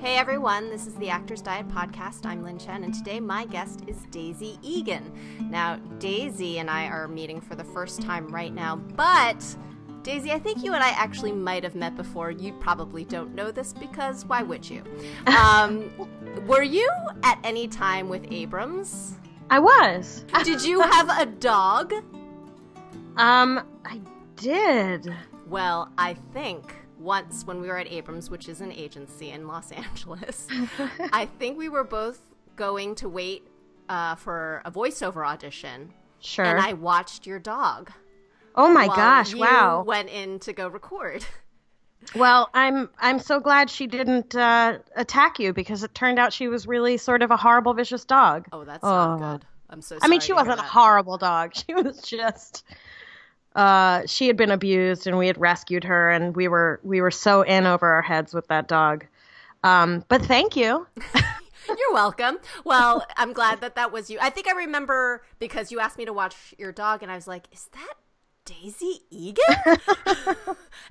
Hey everyone, this is the Actors Diet Podcast. I'm Lynn Chen, and today my guest is Daisy Eagan. Now, Daisy and I are meeting for the first time right now, but Daisy, I think you and I actually might have met before. You probably don't know this because why would you? Um, were you at any time with Abrams? I was. Did you have a dog? Um, I did. Well, I think once when we were at Abrams, which is an agency in Los Angeles, I think we were both going to wait uh, for a voiceover audition. Sure. And I watched your dog. oh my gosh! Wow. Went in to go record. Well, I'm I'm so glad she didn't uh, attack you because it turned out she was really sort of a horrible, vicious dog. Oh, that's not Oh. good. I'm so. Sorry I mean, she wasn't a horrible dog. She was just. Uh, she had been abused, and we had rescued her, and we were we were so in over our heads with that dog. Um, but thank you. You're welcome. Well, I'm glad that that was you. I think I remember because you asked me to watch your dog, and I was like, "Is that Daisy Eagan?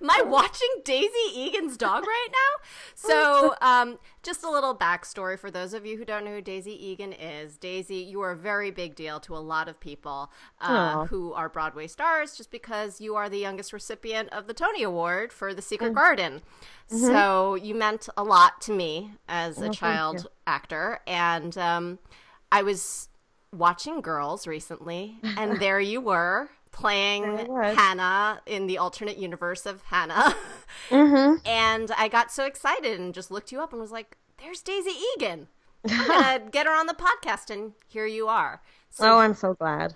Am I watching Daisy Eagan's dog right now?" So, um, just a little backstory for those of you who don't know who Daisy Eagan is. Daisy, you are a very big deal to a lot of people uh, who are Broadway stars, just because you are the youngest recipient of the Tony Award for The Secret Garden. So you meant a lot to me as a child actor, and um, I was watching Girls recently, and there you were playing There I was. Hannah in the alternate universe of Hannah, Mm-hmm. and I got so excited and just looked you up and was like, "There's Daisy Eagan." I'm gonna get her on the podcast, and here you are. So, Oh, I'm so glad.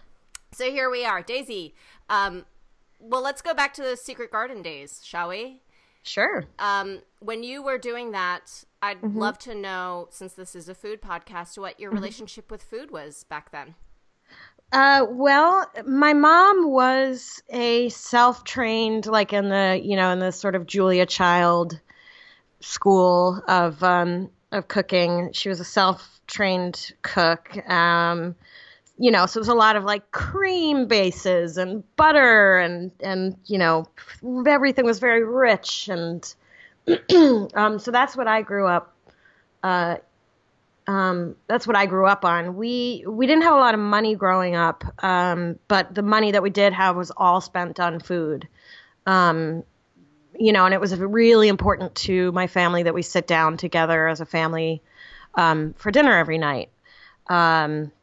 so here we are, Daisy. Um, well, let's go back to the Secret Garden days, shall we? Sure. Um, when you were doing that, I'd Mm-hmm. love to know, since this is a food podcast, what your relationship with food was back then. Uh, well, my mom was a self-trained, like in the, you know, in the sort of Julia Child school of um, of cooking. She was a self-trained cook. Um, you know, so it was a lot of like cream bases and butter and and you know, everything was very rich and um, so that's what I grew up uh, um, that's what I grew up on. We we didn't have a lot of money growing up, um, but the money that we did have was all spent on food. Um, you know, and it was really important to my family that we sit down together as a family um, for dinner every night. Um,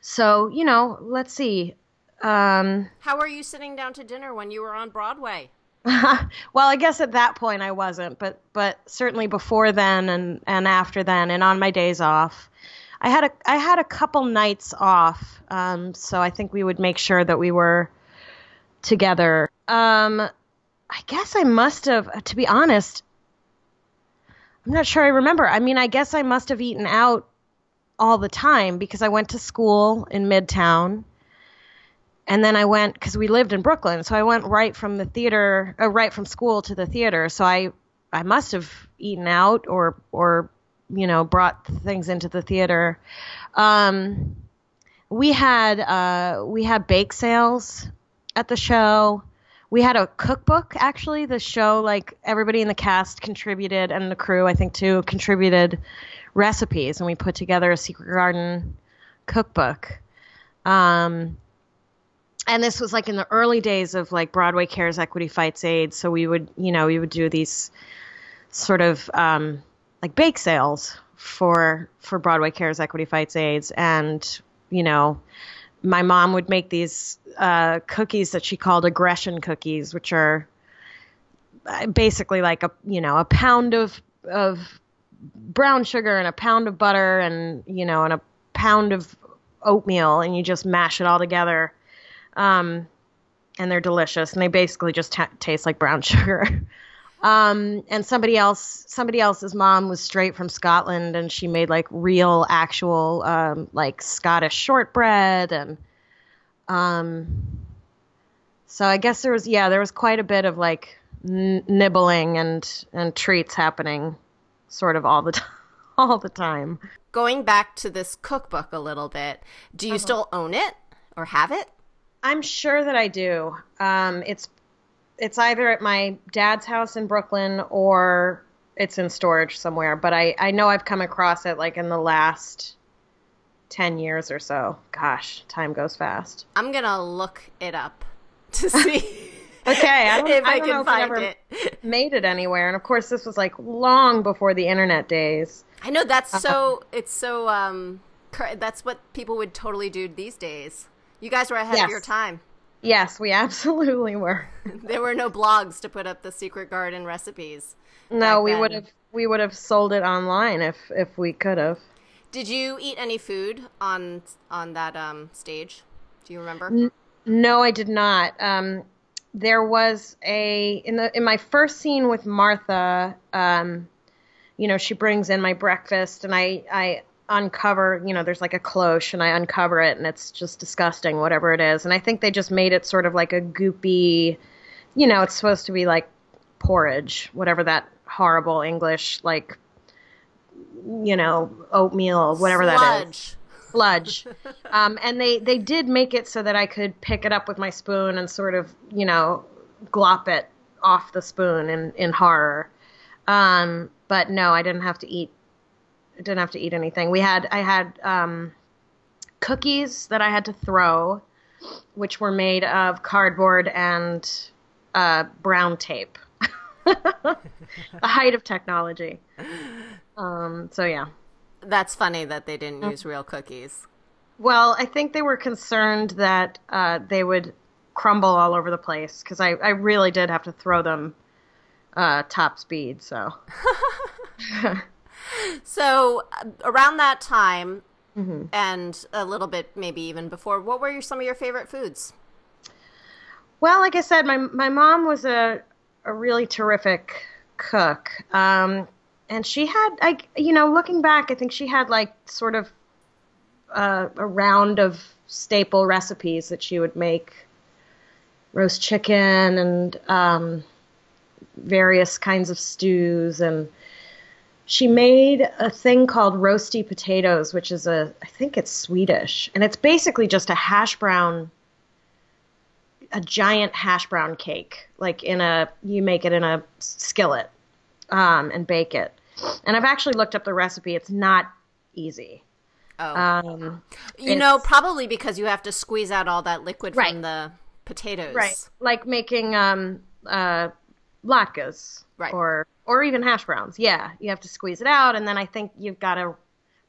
so you know, let's see. Um, How were you sitting down to dinner when you were on Broadway? well, I guess at that point I wasn't, but but certainly before then and and after then and on my days off, I had a I had a couple nights off. Um, so I think we would make sure that we were together. Um, I guess I must have, to be honest. I'm not sure I remember. I mean, I guess I must have eaten out all the time because I went to school in Midtown and then I went because we lived in Brooklyn, so I went right from the theater, uh, right from school to the theater. So I, I must have eaten out or or you know brought things into the theater. Um, we had uh, we had bake sales at the show. We had a cookbook actually. The show, like everybody in the cast contributed, and the crew, I think too, contributed recipes, and we put together a Secret Garden cookbook. Um, and this was like in the early days of like Broadway Cares Equity Fights AIDS. So we would, you know, we would do these sort of um, like bake sales for for Broadway Cares Equity Fights AIDS, and you know, my mom would make these uh, cookies that she called aggression cookies, which are uh, basically like a you know a pound of of brown sugar and a pound of butter and you know and a pound of oatmeal, and you just mash it all together um, and they're delicious, and they basically just ta taste like brown sugar. um, and somebody else, somebody else's mom was straight from Scotland, and she made like real, actual, um, like Scottish shortbread, and um, so I guess there was, yeah, there was quite a bit of like n- nibbling and and treats happening, sort of all the time, all the time. Going back to this cookbook a little bit, do you still own it or have it? I'm sure that I do. Um, it's it's either at my dad's house in Brooklyn or it's in storage somewhere, but I I know I've come across it like in the last 10 years or so. Gosh, time goes fast. I'm going to look it up to see. Okay, I don't, if I I don't can know if find it ever it. made it anywhere. And of course, this was like long before the internet days. I know that's so. It's so. Um, cr- that's what people would totally do these days. You guys were ahead Yes. of your time. Yes, we absolutely were. There were no blogs to put up the secret garden recipes. No, we would have we would have sold it online if if we could have. Did you eat any food on on that um, stage? Do you remember? No, I did not. Um, there was a in the in my first scene with Martha. Um, you know, she brings in my breakfast, and I I uncover. You know, there's like a cloche, and I uncover it, and it's just disgusting, whatever it is. And I think they just made it sort of like a goopy. You know, it's supposed to be like porridge, whatever that horrible English like. You know, oatmeal, whatever that is Sludge. sludge. um, and they, they did make it so that I could pick it up with my spoon and sort of, you know, glop it off the spoon in, in horror. Um, but no, I didn't have to eat, didn't have to eat anything. We had, I had, um, cookies that I had to throw, which were made of cardboard and, uh, brown tape. the height of technology. Um, so yeah. That's funny that they didn't Mm. use real cookies. Well, I think they were concerned that uh, they would crumble all over the place because I, I really did have to throw them uh, top speed. So So uh, around that time, Mm-hmm. and a little bit maybe even before, what were your, some of your favorite foods? Well, like I said, my my mom was a a really terrific cook, um, and she had, I you know, looking back, I think she had like sort of uh, a round of staple recipes that she would make, roast chicken and um, various kinds of stews, and she made a thing called roasty potatoes, which is a, I think it's Swedish, and it's basically just a hash brown a giant hash brown cake, like in a you make it in a skillet um, and bake it. And I've actually looked up the recipe. It's not easy. Oh, Um, you know, probably because you have to squeeze out all that liquid Right. from the potatoes. right, like making um, uh, latkes, Right. or or even hash browns. Yeah, you have to squeeze it out, and then I think you've got to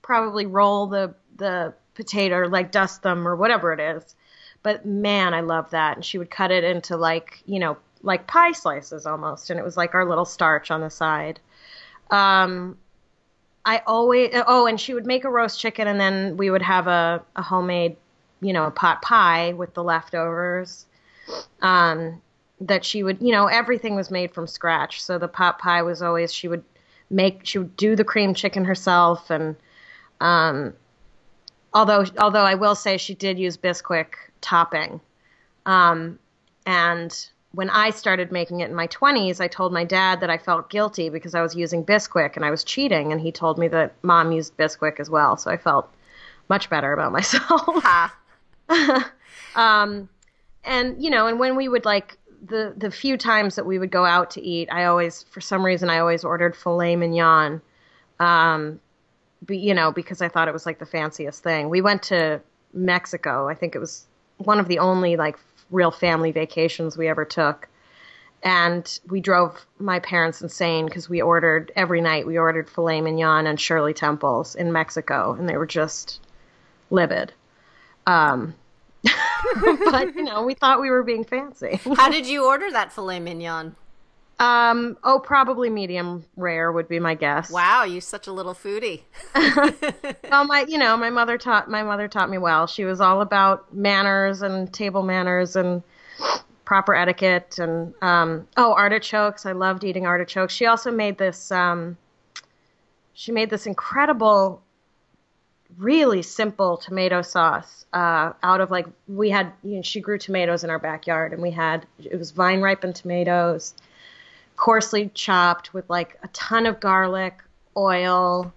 probably roll the the potato, or like dust them, or whatever it is. But man, I love that. And she would cut it into like you know like pie slices almost, and it was like our little starch on the side. Um, I always oh, and she would make a roast chicken, and then we would have a, a homemade, you know, pot pie with the leftovers. Um, that she would, you know, everything was made from scratch. So the pot pie was always she would make she would do the cream chicken herself, and um, although although I will say she did use Bisquick topping, um, and when I started making it in my 20s, I told my dad that I felt guilty because I was using Bisquick and I was cheating, and he told me that mom used Bisquick as well, so I felt much better about myself. Um, and you know, and when we would like the the few times that we would go out to eat, I always, for some reason, I always ordered filet mignon. Um, be, you know, because I thought it was like the fanciest thing. We went to Mexico. I think it was one of the only like real family vacations we ever took. And we drove my parents insane because we ordered every night. We ordered filet mignon and Shirley Temples in Mexico, and they were just livid. Um, but you know, we thought we were being fancy. How did you order that filet mignon? Um, oh, probably medium rare would be my guess. Wow, you're such a little foodie. Well, my you know my mother taught my mother taught me well. She was all about manners and table manners and proper etiquette and um, oh artichokes. I loved eating artichokes. She also made this. Um, she made this incredible, really simple tomato sauce uh, out of like we had. You know, she grew tomatoes in our backyard, and we had it was vine ripened tomatoes, coarsely chopped with like a ton of garlic, oil,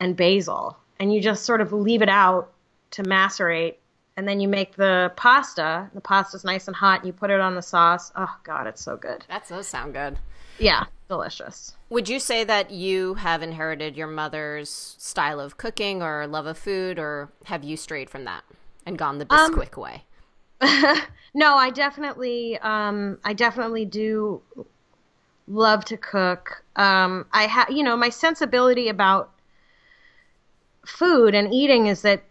and basil, and you just sort of leave it out to macerate, and then you make the pasta. The pasta's nice and hot, and you put it on the sauce. Oh God, it's so good. That does sound good. Yeah, delicious. Would you say that you have inherited your mother's style of cooking or love of food, or have you strayed from that and gone the Bisquick um, way? no, I definitely, um, I definitely do love to cook. Um, I have, you know, my sensibility about food and eating is that,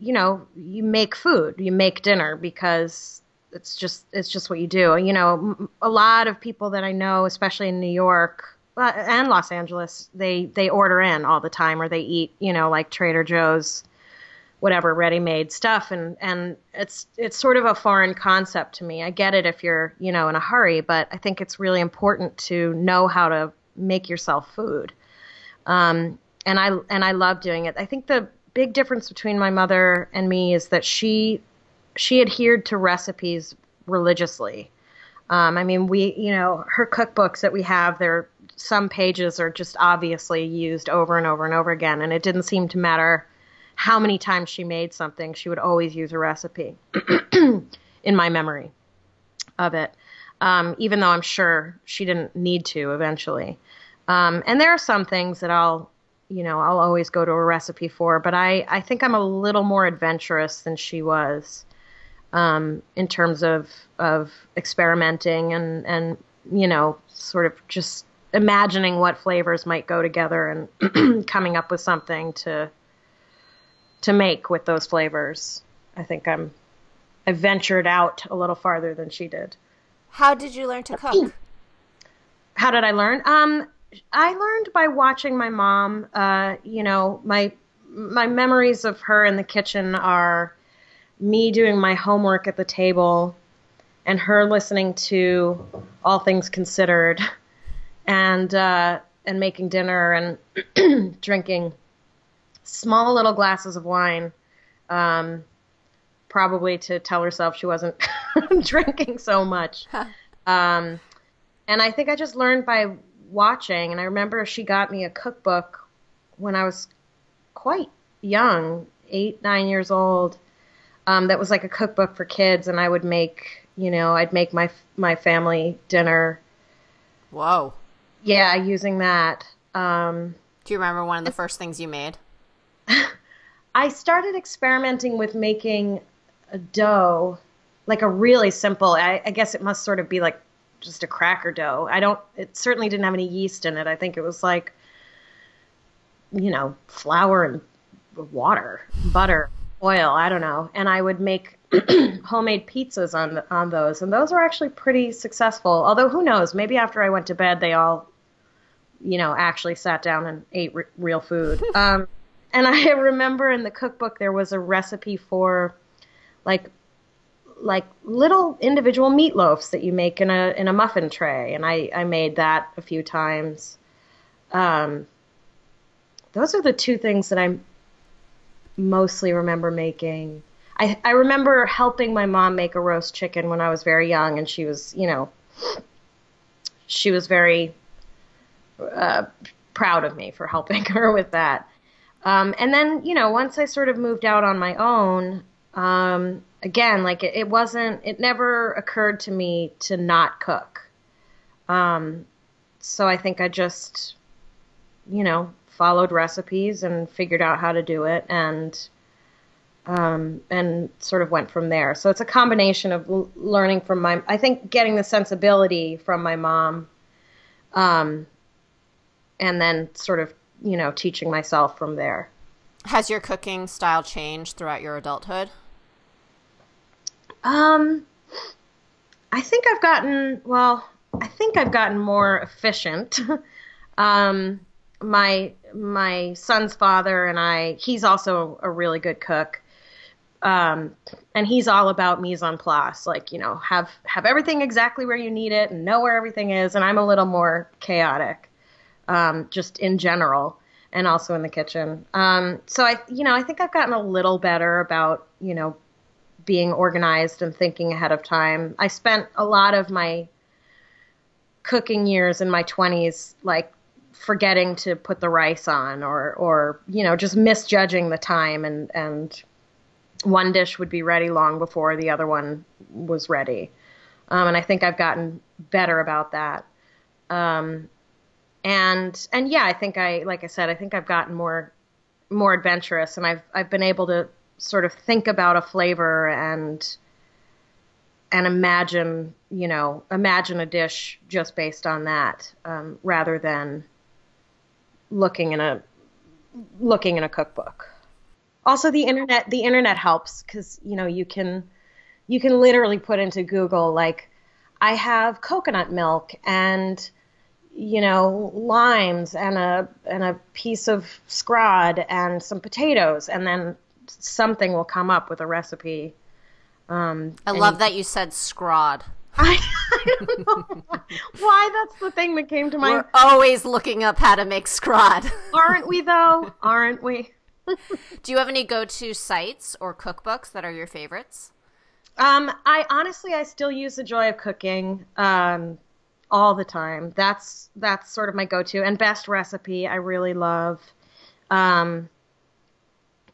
you know, you make food, you make dinner because it's just it's just what you do. You know, a lot of people that I know, especially in New York uh, and Los Angeles, they they order in all the time or they eat, you know, like Trader Joe's whatever ready-made stuff and and it's it's sort of a foreign concept to me. I get it if you're, you know, in a hurry, but I think it's really important to know how to make yourself food. Um, and I and I love doing it. I think the big difference between my mother and me is that she she adhered to recipes religiously. Um, I mean, we, you know, her cookbooks that we have, there, some pages are just obviously used over and over and over again, and it didn't seem to matter how many times she made something, she would always use a recipe in my memory of it, um, even though I'm sure she didn't need to eventually. Um, and there are some things that I'll, you know, I'll always go to a recipe for, but I, I think I'm a little more adventurous than she was um, in terms of of experimenting and and you know sort of just imagining what flavors might go together and coming up with something to to make with those flavors. I think I'm I ventured out a little farther than she did. How did you learn to cook? How did I learn? Um, I learned by watching my mom. Uh, you know, my my memories of her in the kitchen are me doing my homework at the table and her listening to All Things Considered and uh, and making dinner and drinking small little glasses of wine, um, probably to tell herself she wasn't drinking so much. Um, and I think I just learned by watching. And I remember she got me a cookbook when I was quite young, eight, nine years old um, that was like a cookbook for kids, and I would make, you know, I'd make my my family dinner. Whoa. Yeah, using that. Um, Do you remember one of the first things you made? I started experimenting with making a dough, like a really simple. I, I guess it must sort of be like just a cracker dough. I don't. It certainly didn't have any yeast in it. I think it was like, you know, flour and water, butter, oil. I don't know, and I would make homemade pizzas on on those, and those were actually pretty successful. Although who knows? Maybe after I went to bed, they all, you know, actually sat down and ate r- real food. um, and I remember in the cookbook there was a recipe for, like, like little individual meatloafs that you make in a in a muffin tray, and I I made that a few times. Um, those are the two things that I'm mostly remember making. I, I remember helping my mom make a roast chicken when I was very young, and she was, you know, she was very uh, proud of me for helping her with that. Um, and then, you know, once I sort of moved out on my own, um, again, like it, it, wasn't, it never occurred to me to not cook. Um, so I think I just, you know, followed recipes and figured out how to do it and um, and sort of went from there. So it's a combination of l- learning from my, I think getting the sensibility from my mom, um, and then sort of, you know, teaching myself from there. Has your cooking style changed throughout your adulthood? Um, I think I've gotten, well, I think I've gotten more efficient. um, my my son's father and I, he's also a really good cook. Um, and he's all about mise en place, like, you know, have, have everything exactly where you need it and know where everything is. And I'm a little more chaotic, um, just in general and also in the kitchen. Um, so I, you know, I think I've gotten a little better about, you know, being organized and thinking ahead of time. I spent a lot of my cooking years in my 20s like forgetting to put the rice on or or you know just misjudging the time and and one dish would be ready long before the other one was ready. Um, and I think I've gotten better about that. Um, and and yeah, I think I like I said, I think I've gotten more more adventurous, and I've I've been able to sort of think about a flavor and and imagine you know imagine a dish just based on that um, rather than looking in a looking in a cookbook also the internet the internet helps because you know you can you can literally put into google like i have coconut milk and you know limes and a and a piece of scrod and some potatoes and then something will come up with a recipe um, I love that you said scrod. I, I, don't know why that's the thing that came to mind. We're always looking up how to make scrod. Aren't we though? Aren't we? Do you have any go-to sites or cookbooks that are your favorites? Um, I honestly, I still use the joy of cooking um, all the time. That's that's sort of my go-to and best recipe. I really love. Um,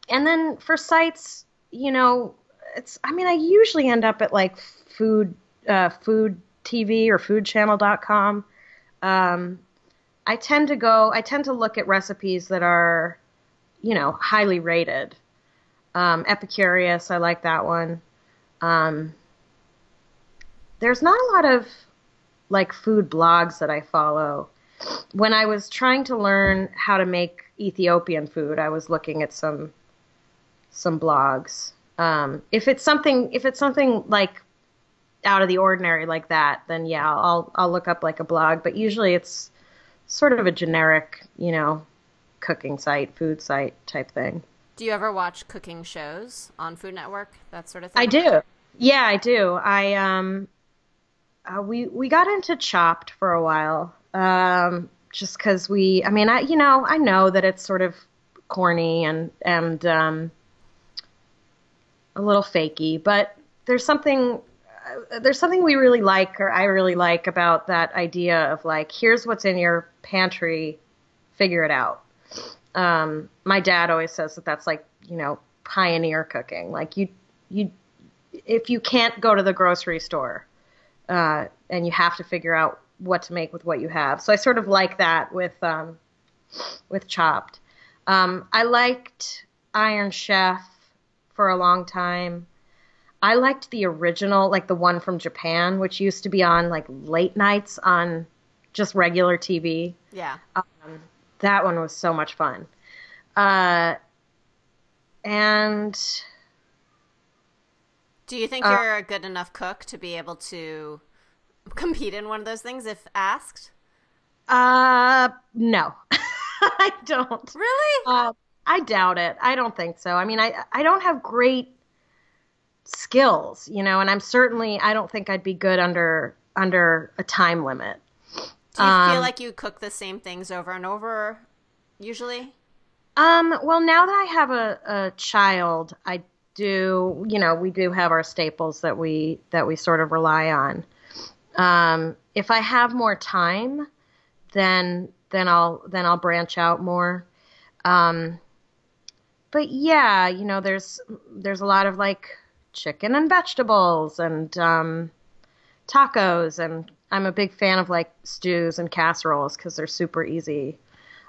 and then for sites, you know, it's. I mean, I usually end up at like food, uh, food TV or foodchannel.com. Um, I tend to go. I tend to look at recipes that are, you know, highly rated. Um, Epicurious, I like that one. Um, there's not a lot of like food blogs that I follow. When I was trying to learn how to make Ethiopian food, I was looking at some some blogs. Um, if it's something, if it's something like out of the ordinary like that, then yeah, I'll I'll look up like a blog. But usually it's sort of a generic, you know, cooking site, food site type thing. Do you ever watch cooking shows on Food Network, that sort of thing? I do. Yeah, I do. I um, uh, we we got into Chopped for a while, um, just because we. I mean, I you know I know that it's sort of corny and and um, a little fakey, but there's something there's something we really like or I really like about that idea of like here's what's in your pantry, figure it out. Um, my dad always says that that's like you know pioneer cooking. Like you you if you can't go to the grocery store uh, and you have to figure out what to make with what you have. So I sort of like that with um, with Chopped. Um, I liked Iron Chef for a long time. I liked the original, like the one from Japan, which used to be on like late nights on just regular TV. Yeah. Um, that one was so much fun. Uh, and. Do you think uh, you're a good enough cook to be able to compete in one of those things if asked? Uh, no. I don't. Really? Uh, I doubt it. I don't think so. I mean, I I don't have great skills, you know, and I'm certainly I don't think I'd be good under under a time limit. Do you um, feel like you cook the same things over and over usually? Um, well, now that I have a, a child, I do, you know, we do have our staples that we that we sort of rely on. Um, if I have more time, then then I'll then I'll branch out more. Um, but yeah, you know, there's there's a lot of like chicken and vegetables and um, tacos, and I'm a big fan of like stews and casseroles because they're super easy.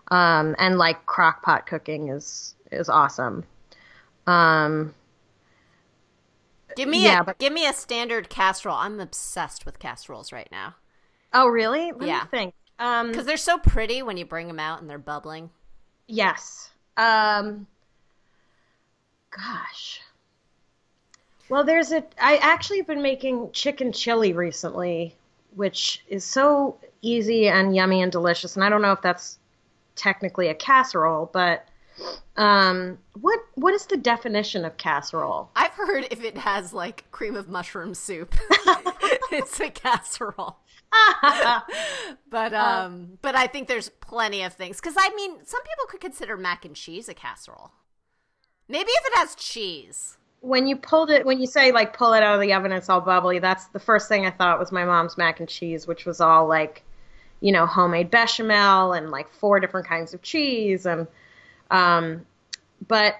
Um, and like crock pot cooking is is awesome. Um, give me yeah, a but, give me a standard casserole. I'm obsessed with casseroles right now. Oh really? Let yeah. think. Because um, they're so pretty when you bring them out and they're bubbling. Yes. Um, Gosh. Well, there's a. I actually have been making chicken chili recently, which is so easy and yummy and delicious. And I don't know if that's technically a casserole, but um, what what is the definition of casserole? I've heard if it has like cream of mushroom soup, it's a casserole. but um, but I think there's plenty of things because I mean, some people could consider mac and cheese a casserole. Maybe if it has cheese. When you pulled it, when you say like pull it out of the oven, it's all bubbly. That's the first thing I thought was my mom's mac and cheese, which was all like, you know, homemade bechamel and like four different kinds of cheese and, um, but,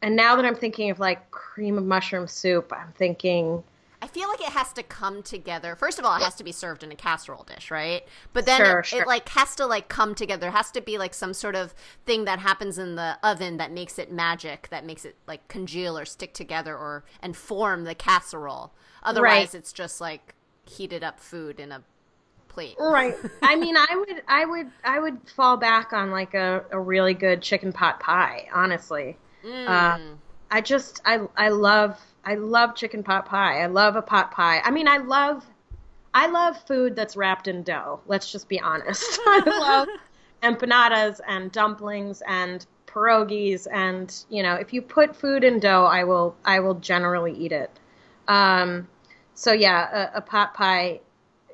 and now that I'm thinking of like cream of mushroom soup, I'm thinking I feel like it has to come together. First of all, it has to be served in a casserole dish, right? But then Sure, it, sure. it like has to like come together. There has to be like some sort of thing that happens in the oven that makes it magic, that makes it like congeal or stick together or and form the casserole. Otherwise, Right. it's just like heated up food in a plate. Right. I mean, I would, I would, I would fall back on like a, a really good chicken pot pie. Honestly, uh, I just, I, I love, I love chicken pot pie. I love a pot pie. I mean, I love, I love food that's wrapped in dough. Let's just be honest. I love empanadas and dumplings and pierogies and you know, if you put food in dough, I will, I will generally eat it. Um, so yeah, a, a pot pie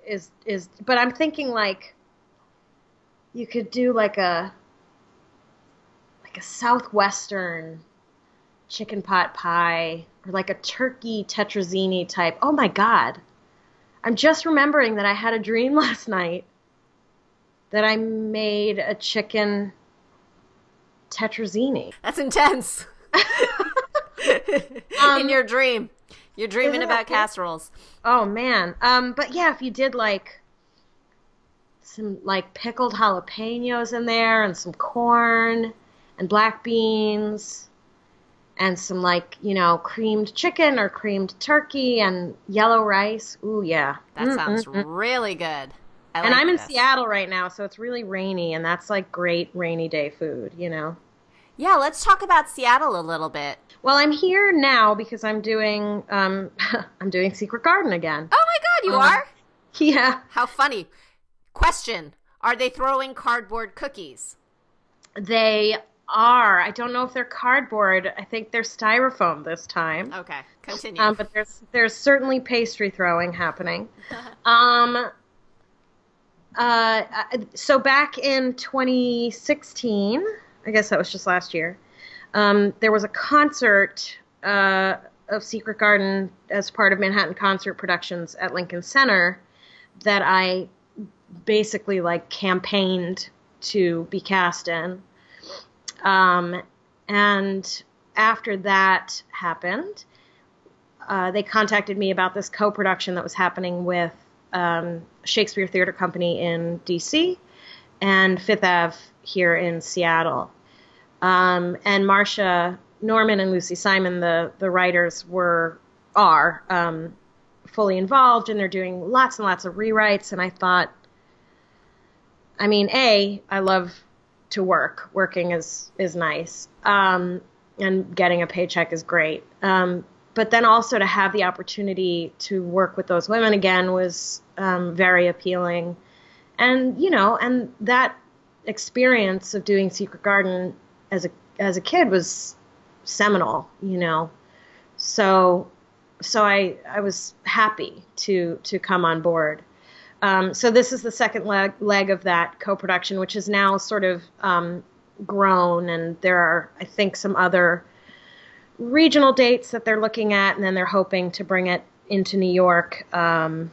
is is but I'm thinking like you could do like a like a southwestern chicken pot pie or like a turkey tetrazzini type. Oh my god. I'm just remembering that I had a dream last night that I made a chicken tetrazzini. That's intense. in your dream, you're dreaming Um, about casseroles. Oh man. Um but yeah, if you did like some like pickled jalapenos in there and some corn and black beans and some like, you know, creamed chicken or creamed turkey and yellow rice. Ooh yeah. That Mm, sounds really good. I And like I'm in this. Seattle right now, so it's really rainy and that's like great rainy day food, you know. Yeah, let's talk about Seattle a little bit. Well, I'm here now because I'm doing um I'm doing Secret Garden again. Oh my god, you Uh, are? Yeah. How funny. Question Are they throwing cardboard cookies? They are. I don't know if they're cardboard. I think they're styrofoam this time. Okay, continue. Um, but there's there's certainly pastry throwing happening. Um, uh, so back in 2016, I guess that was just last year. Um, there was a concert uh, of Secret Garden as part of Manhattan Concert Productions at Lincoln Center that I basically like campaigned to be cast in. Um, and after that happened, uh, they contacted me about this co-production that was happening with um, Shakespeare Theater Company in DC and Fifth Ave here in Seattle. Um, and Marsha Norman and Lucy Simon, the the writers, were are um, fully involved, and they're doing lots and lots of rewrites. And I thought, I mean, a I love to work. Working is is nice, um, and getting a paycheck is great. Um, but then also to have the opportunity to work with those women again was um, very appealing, and you know, and that experience of doing Secret Garden as a as a kid was seminal, you know. So so I I was happy to to come on board. Um, so this is the second leg leg of that co-production, which is now sort of um, grown, and there are I think some other regional dates that they're looking at, and then they're hoping to bring it into New York. Um,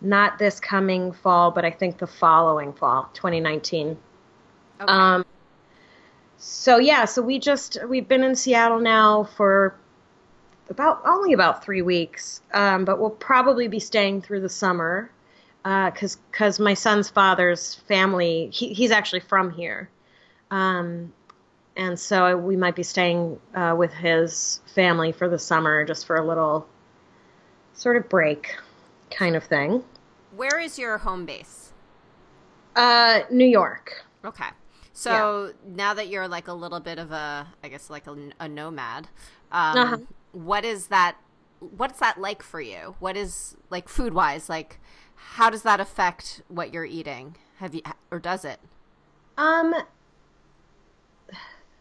not this coming fall, but I think the following fall, 2019. okay. Um, so yeah, so we just we've been in Seattle now for about only about three weeks, um, but we'll probably be staying through the summer because because my son's father's family he, he's actually from here, um, and so we might be staying uh, with his family for the summer just for a little sort of break kind of thing. Where is your home base? Uh, New York. Okay. So now that you're like a little bit of a, I guess like a, a nomad, um, Uh-huh. What is that? What's that like for you? What is like food wise? Like, how does that affect what you're eating? Have you, or does it? Um,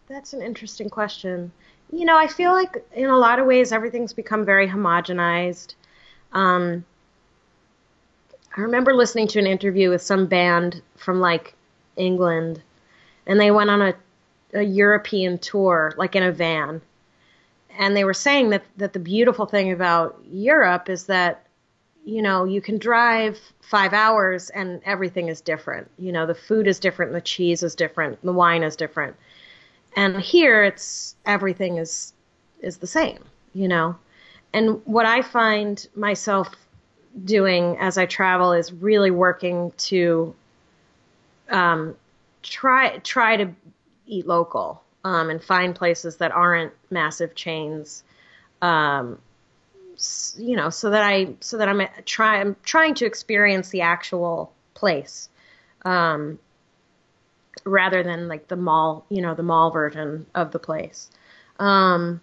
that's an interesting question. You know, I feel like in a lot of ways everything's become very homogenized. Um, I remember listening to an interview with some band from like England, and they went on a, a European tour, like in a van. And they were saying that, that the beautiful thing about Europe is that you know, you can drive five hours and everything is different. You know, the food is different, the cheese is different, the wine is different. And here it's everything is is the same, you know. and what I find myself doing as I travel is really working to um, try try to eat local um, and find places that aren't massive chains. Um, you know, so that I so that I'm try I'm trying to experience the actual place, um, rather than like the mall, you know, the mall version of the place. Um,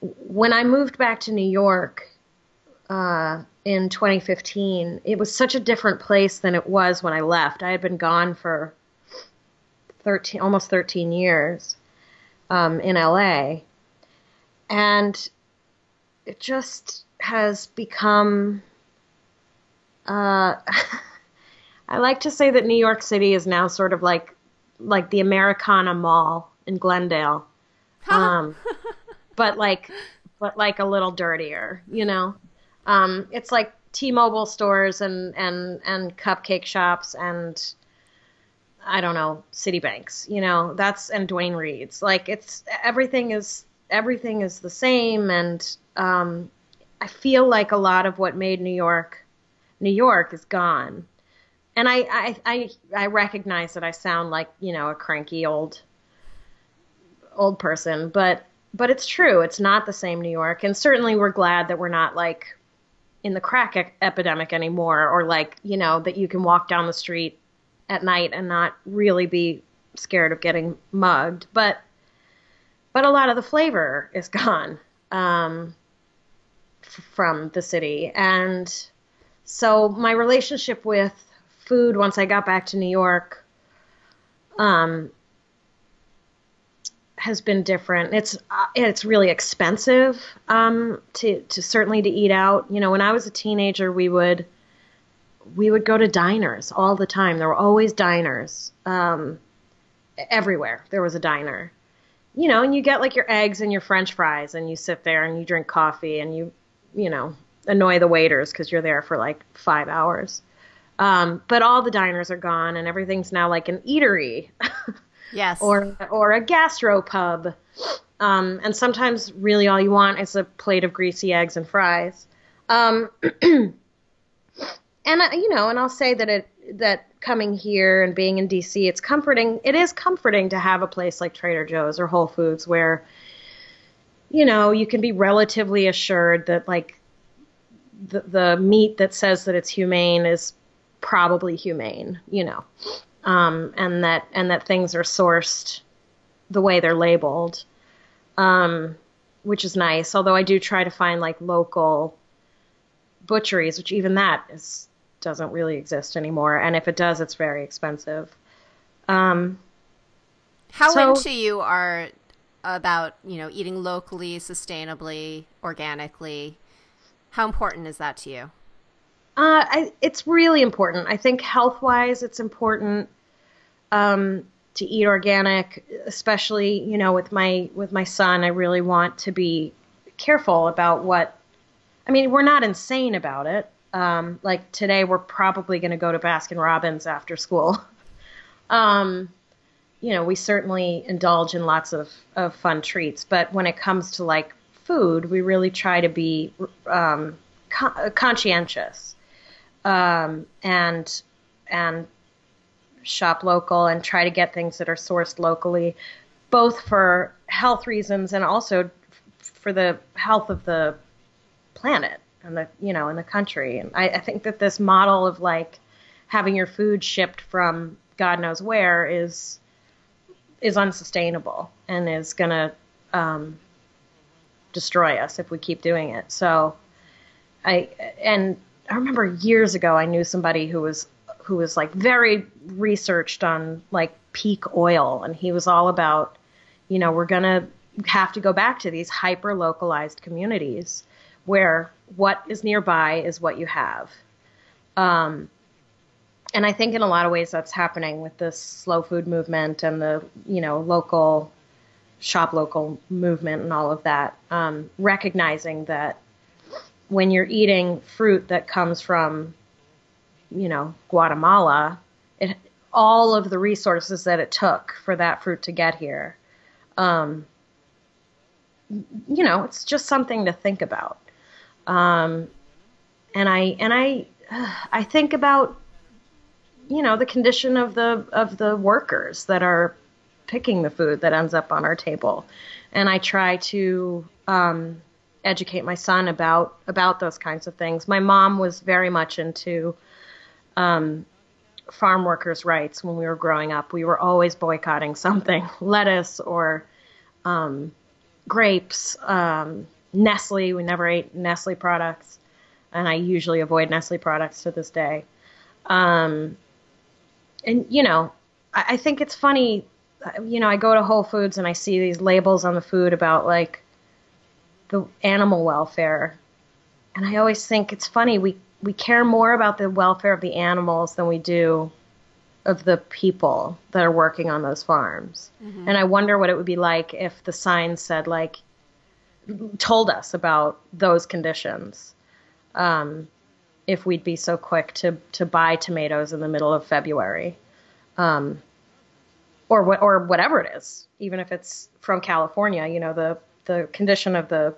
when I moved back to New York uh, in 2015, it was such a different place than it was when I left. I had been gone for 13, almost 13 years um, in LA, and it just has become. Uh, I like to say that New York City is now sort of like like the Americana Mall in Glendale. Um, but like but like a little dirtier, you know. Um, it's like T-Mobile stores and and and cupcake shops and I don't know Citibanks, you know. That's and Duane Reade's. Like it's everything is everything is the same, and um, I feel like a lot of what made New York New York is gone. And I, I I I recognize that I sound like you know a cranky old old person, but but it's true. It's not the same New York, and certainly we're glad that we're not like in the crack e- epidemic anymore, or like you know that you can walk down the street at night and not really be scared of getting mugged. But but a lot of the flavor is gone um, f- from the city, and so my relationship with food once I got back to New York um, has been different. It's uh, it's really expensive um, to to certainly to eat out. You know, when I was a teenager, we would we would go to diners all the time. There were always diners um, everywhere. There was a diner. You know, and you get like your eggs and your French fries, and you sit there and you drink coffee, and you you know annoy the waiters because you're there for like five hours. Um, but all the diners are gone, and everything's now like an eatery. Yes. or or a gastropub. Um, and sometimes really all you want is a plate of greasy eggs and fries. Um, and uh, you know, and I'll say that it that coming here and being in DC, it's comforting. It is comforting to have a place like Trader Joe's or Whole Foods where you know you can be relatively assured that like the the meat that says that it's humane is probably humane. You know um, and that and that things are sourced the way they're labeled, um, which is nice. Although I do try to find like local butcheries, which even that is doesn't really exist anymore, and if it does, it's very expensive. Um, How so- into you are about you know eating locally, sustainably, organically? How important is that to you? Uh, I, it's really important. I think health wise, it's important um, to eat organic, especially you know with my with my son. I really want to be careful about what. I mean, we're not insane about it. Um, like today, we're probably going to go to Baskin Robbins after school. um, you know, we certainly indulge in lots of, of fun treats, but when it comes to like food, we really try to be um, con- conscientious um, and and shop local and try to get things that are sourced locally, both for health reasons and also for the health of the planet and the you know in the country. And I, I think that this model of like having your food shipped from God knows where is is unsustainable and is gonna um, destroy us if we keep doing it. So I and I remember years ago I knew somebody who was who was like very researched on like peak oil and he was all about you know we're going to have to go back to these hyper localized communities where what is nearby is what you have. Um, and I think in a lot of ways that's happening with this slow food movement and the you know local shop local movement and all of that. Um, recognizing that when you're eating fruit that comes from you know Guatemala, it all of the resources that it took for that fruit to get here um, you know, it's just something to think about. Um, and I and I I think about you know the condition of the of the workers that are picking the food that ends up on our table, and I try to um, educate my son about about those kinds of things. My mom was very much into um, farm workers' rights when we were growing up. We were always boycotting something, lettuce or um, grapes, um, Nestle. We never ate Nestle products, and I usually avoid Nestle products to this day. Um, and you know, I, I think it's funny. You know, I go to Whole Foods and I see these labels on the food about like the animal welfare, and I always think it's funny. We we care more about the welfare of the animals than we do of the people that are working on those farms. Mm-hmm. And I wonder what it would be like if the sign said like told us about those conditions. Um, if we'd be so quick to to buy tomatoes in the middle of February, um, or what or whatever it is, even if it's from California. You know, the the condition of the,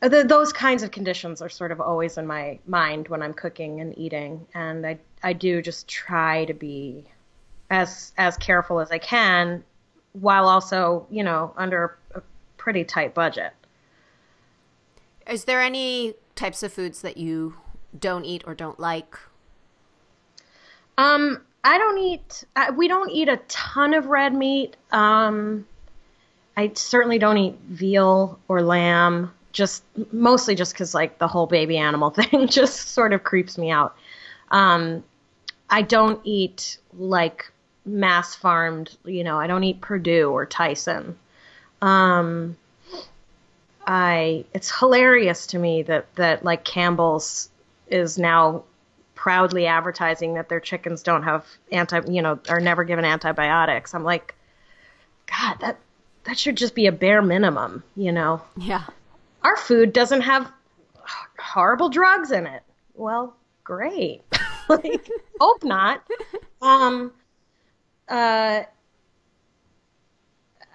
the those kinds of conditions are sort of always in my mind when I'm cooking and eating, and I I do just try to be as as careful as I can, while also you know under pretty tight budget. Is there any types of foods that you don't eat or don't like? Um, I don't eat. Uh, we don't eat a ton of red meat. Um, I certainly don't eat veal or lamb. Just mostly just because like the whole baby animal thing just sort of creeps me out. Um, I don't eat like mass farmed. You know, I don't eat Perdue or Tyson. Um, I it's hilarious to me that that like Campbell's is now proudly advertising that their chickens don't have anti you know are never given antibiotics. I'm like, God, that that should just be a bare minimum, you know. Yeah. Our food doesn't have horrible drugs in it. Well, great. like, hope not. Um, uh,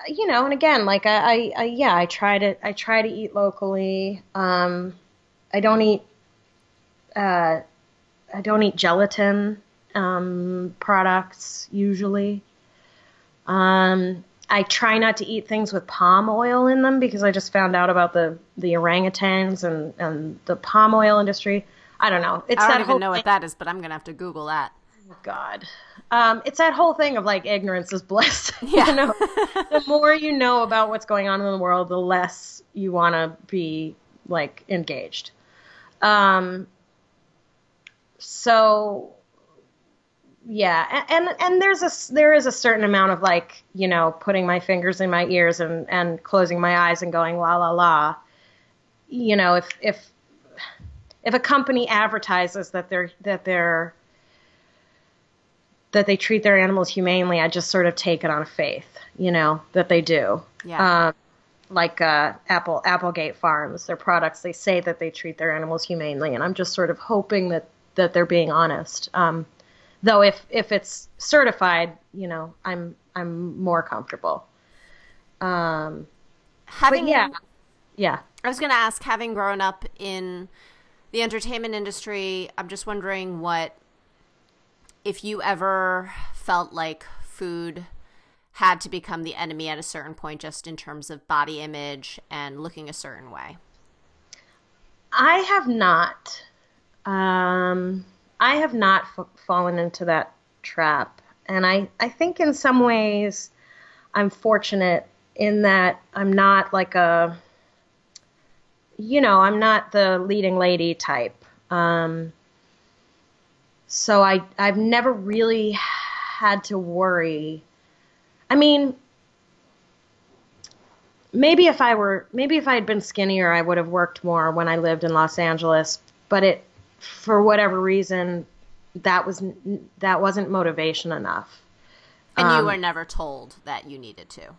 you know, and again, like I, I, I, yeah, I try to, I try to eat locally. Um, I don't eat, uh, I don't eat gelatin um, products usually. Um, I try not to eat things with palm oil in them because I just found out about the the orangutans and and the palm oil industry. I don't know. It's I don't even know thing. what that is, but I'm gonna have to Google that. God. Um, it's that whole thing of like ignorance is bliss. Yeah. you know, the more you know about what's going on in the world, the less you want to be like engaged. Um, so yeah, and and there's a there is a certain amount of like you know putting my fingers in my ears and and closing my eyes and going la la la. You know, if if if a company advertises that they're that they're that they treat their animals humanely, I just sort of take it on faith, you know, that they do. Yeah. Um, like uh, Apple Applegate Farms, their products, they say that they treat their animals humanely, and I'm just sort of hoping that that they're being honest. Um, though if if it's certified, you know, I'm I'm more comfortable. Um, having yeah, yeah. I was going to ask, having grown up in the entertainment industry, I'm just wondering what if you ever felt like food had to become the enemy at a certain point, just in terms of body image and looking a certain way? I have not. Um, I have not f- fallen into that trap. And I, I think in some ways I'm fortunate in that I'm not like a, you know, I'm not the leading lady type. Um, so I I've never really had to worry. I mean, maybe if I were maybe if I had been skinnier, I would have worked more when I lived in Los Angeles. But it, for whatever reason, that was that wasn't motivation enough. And um, you were never told that you needed to.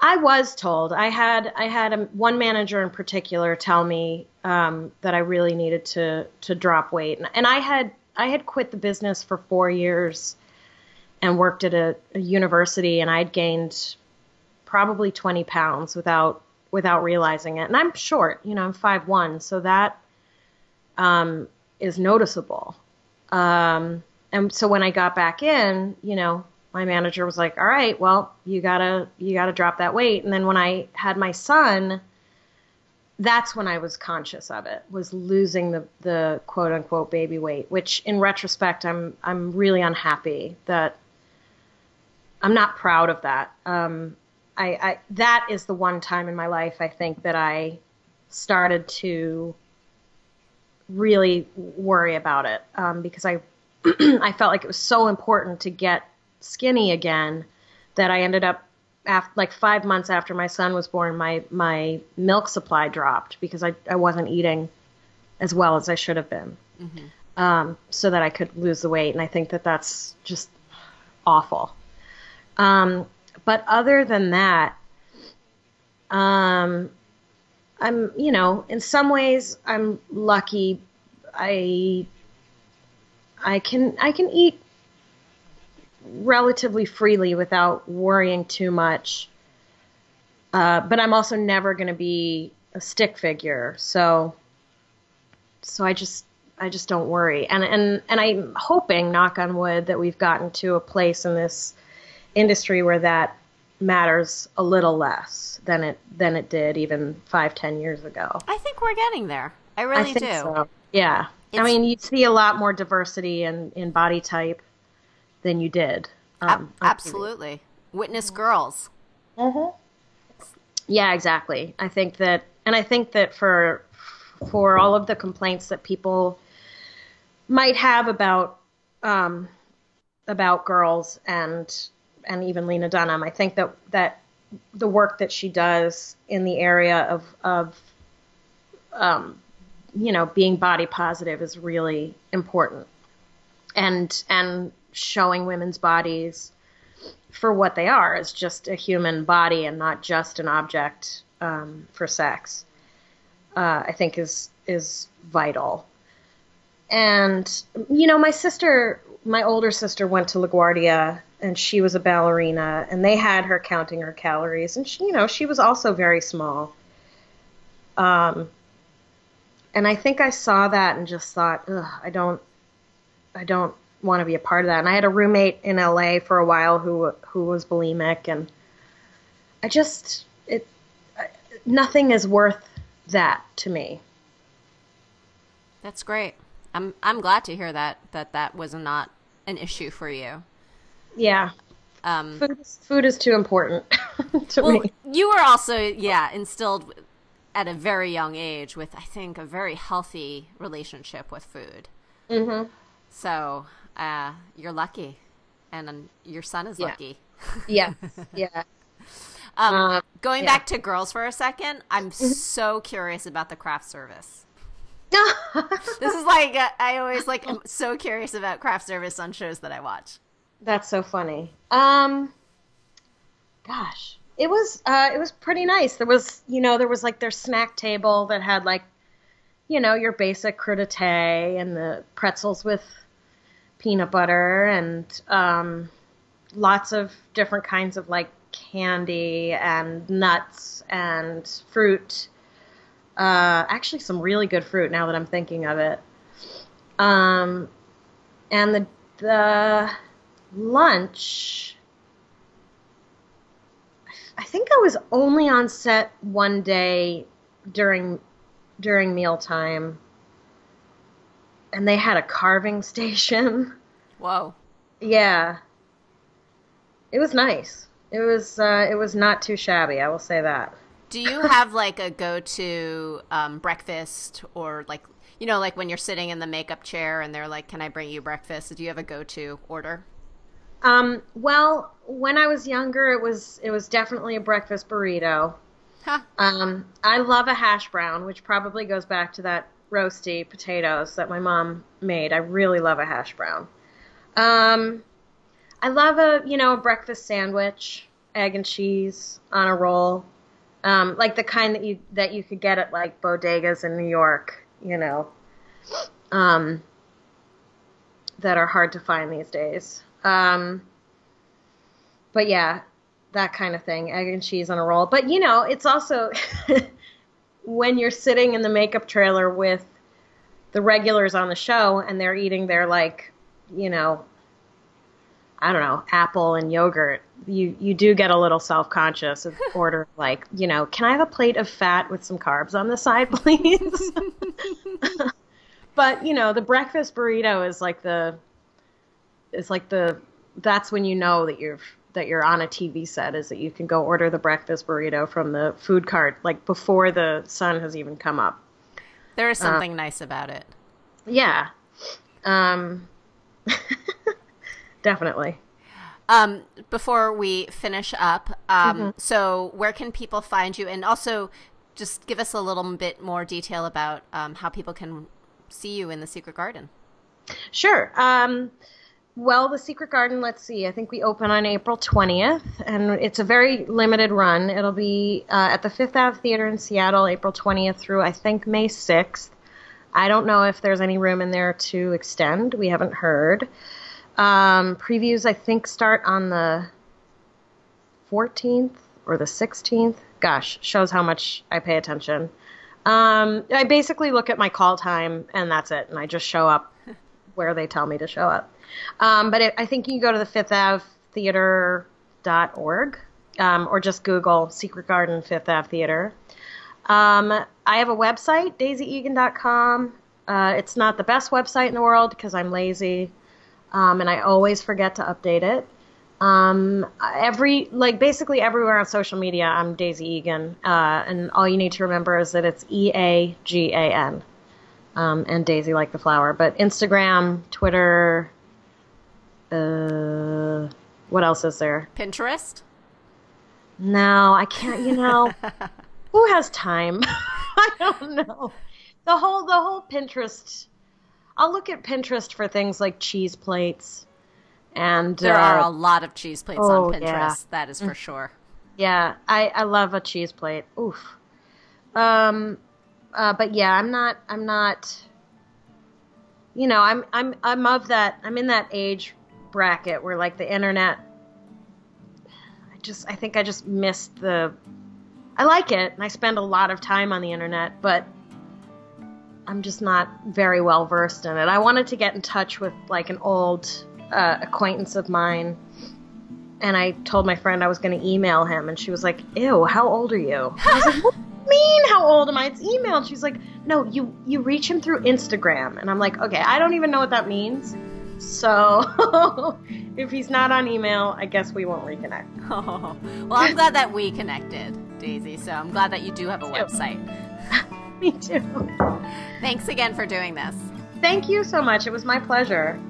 I was told. I had I had a, one manager in particular tell me um, that I really needed to to drop weight, and, and I had I had quit the business for four years and worked at a, a university, and I'd gained probably 20 pounds without without realizing it. And I'm short, you know, I'm five one, so that um, is noticeable. Um, and so when I got back in, you know, my manager was like, "All right, well, you gotta you gotta drop that weight." And then when I had my son, that's when I was conscious of it, was losing the the quote unquote baby weight, which in retrospect, I'm I'm really unhappy that I'm not proud of that. Um, I, I that is the one time in my life I think that I started to really worry about it um, because I I felt like it was so important to get skinny again that I ended up after, like five months after my son was born, my my milk supply dropped because I I wasn't eating as well as I should have been, mm-hmm. um, so that I could lose the weight. And I think that that's just awful. Um, but other than that, um, I'm, you know, in some ways I'm lucky. I, I can, I can eat relatively freely without worrying too much. Uh, but I'm also never going to be a stick figure. So, so I just, I just don't worry. And, and, and I'm hoping, knock on wood, that we've gotten to a place in this industry where that matters a little less than it than it did even five ten years ago. I think we're getting there. I really I do. So. Yeah, it's, I mean, you see a lot more diversity in in body type than you did. Um, absolutely, witness girls. Mm-hmm. Yeah, exactly. I think that, and I think that for for all of the complaints that people might have about um, about girls and and even Lena Dunham. I think that that the work that she does in the area of of um, you know being body positive is really important, and and showing women's bodies for what they are as just a human body and not just an object um, for sex. Uh, I think is is vital. And you know, my sister, my older sister, went to LaGuardia and she was a ballerina and they had her counting her calories and she, you know she was also very small um and i think i saw that and just thought Ugh, i don't i don't want to be a part of that and i had a roommate in la for a while who who was bulimic and i just it nothing is worth that to me that's great i'm i'm glad to hear that that that was not an issue for you yeah. Um, food, is, food is too important to well, me. You were also, yeah, instilled at a very young age with, I think, a very healthy relationship with food. Mm-hmm. So uh, you're lucky, and your son is yeah. lucky. yeah, yeah. Um, um, going yeah. back to girls for a second, I'm mm-hmm. so curious about the craft service. this is like uh, I always like am so curious about craft service on shows that I watch. That's so funny. Um, gosh, it was uh, it was pretty nice. There was you know there was like their snack table that had like you know your basic crudité and the pretzels with peanut butter and um, lots of different kinds of like candy and nuts and fruit. Uh, actually, some really good fruit now that I'm thinking of it. Um, and the the lunch, I think I was only on set one day during during mealtime, and they had a carving station. Whoa. Yeah. It was nice. It was uh, it was not too shabby. I will say that. Do you have like a go to um, breakfast or like you know like when you're sitting in the makeup chair and they're like, "Can I bring you breakfast?" Do you have a go to order? Um, well, when I was younger, it was it was definitely a breakfast burrito. Huh. Um, I love a hash brown, which probably goes back to that roasty potatoes that my mom made. I really love a hash brown. Um, I love a you know a breakfast sandwich, egg and cheese on a roll, um, like the kind that you that you could get at like bodegas in New York. You know, um, that are hard to find these days. Um, but yeah, that kind of thing, egg and cheese on a roll. But you know, it's also when you're sitting in the makeup trailer with the regulars on the show and they're eating their like, you know, I don't know, apple and yogurt, you you do get a little self conscious of order like, you know, can I have a plate of fat with some carbs on the side, please? but you know, the breakfast burrito is like the is like the that's when you know that you're that you're on a TV set is that you can go order the breakfast burrito from the food cart like before the sun has even come up. There is something uh, nice about it. Yeah. Um definitely. Um, before we finish up, um, mm-hmm. so where can people find you? And also, just give us a little bit more detail about um, how people can see you in the Secret Garden. Sure. Um, well, the Secret Garden, let's see. I think we open on April 20th, and it's a very limited run. It'll be uh, at the Fifth Ave Theater in Seattle, April 20th through, I think, May 6th. I don't know if there's any room in there to extend. We haven't heard. Um, previews, I think, start on the 14th or the 16th. Gosh, shows how much I pay attention. Um, I basically look at my call time, and that's it, and I just show up where they tell me to show up. Um, but it, I think you can go to the Fifth Ave Theater.org um, or just Google Secret Garden Fifth Ave Theater. Um, I have a website, daisyeagan.com. Uh, it's not the best website in the world because I'm lazy um, and I always forget to update it. Um, every like basically everywhere on social media, I'm Daisy Eagan, uh, and all you need to remember is that it's E A G A N, um, and Daisy like the flower. But Instagram, Twitter, uh, what else is there? Pinterest. No, I can't. You know, who has time? I don't know. The whole the whole Pinterest I'll look at Pinterest for things like cheese plates. And there uh, are a lot of cheese plates oh, on Pinterest. Yeah. That is for mm. sure. Yeah, I, I love a cheese plate. Oof. Um, uh, but yeah, I'm not. I'm not. You know, I'm I'm I'm of that. I'm in that age bracket where like the internet. I just I think I just missed the. I like it, and I spend a lot of time on the internet, but I'm just not very well versed in it. I wanted to get in touch with like an old uh, acquaintance of mine, and I told my friend I was going to email him, and she was like, "Ew, how old are you?" I was like, "What mean? How old am I?" It's email. She's like, "No, you you reach him through Instagram," and I'm like, "Okay, I don't even know what that means." So if he's not on email, I guess we won't reconnect. Oh, well, I'm glad that we connected, Daisy. So I'm glad that you do have a website. Me too. Thanks again for doing this. Thank you so much. It was my pleasure.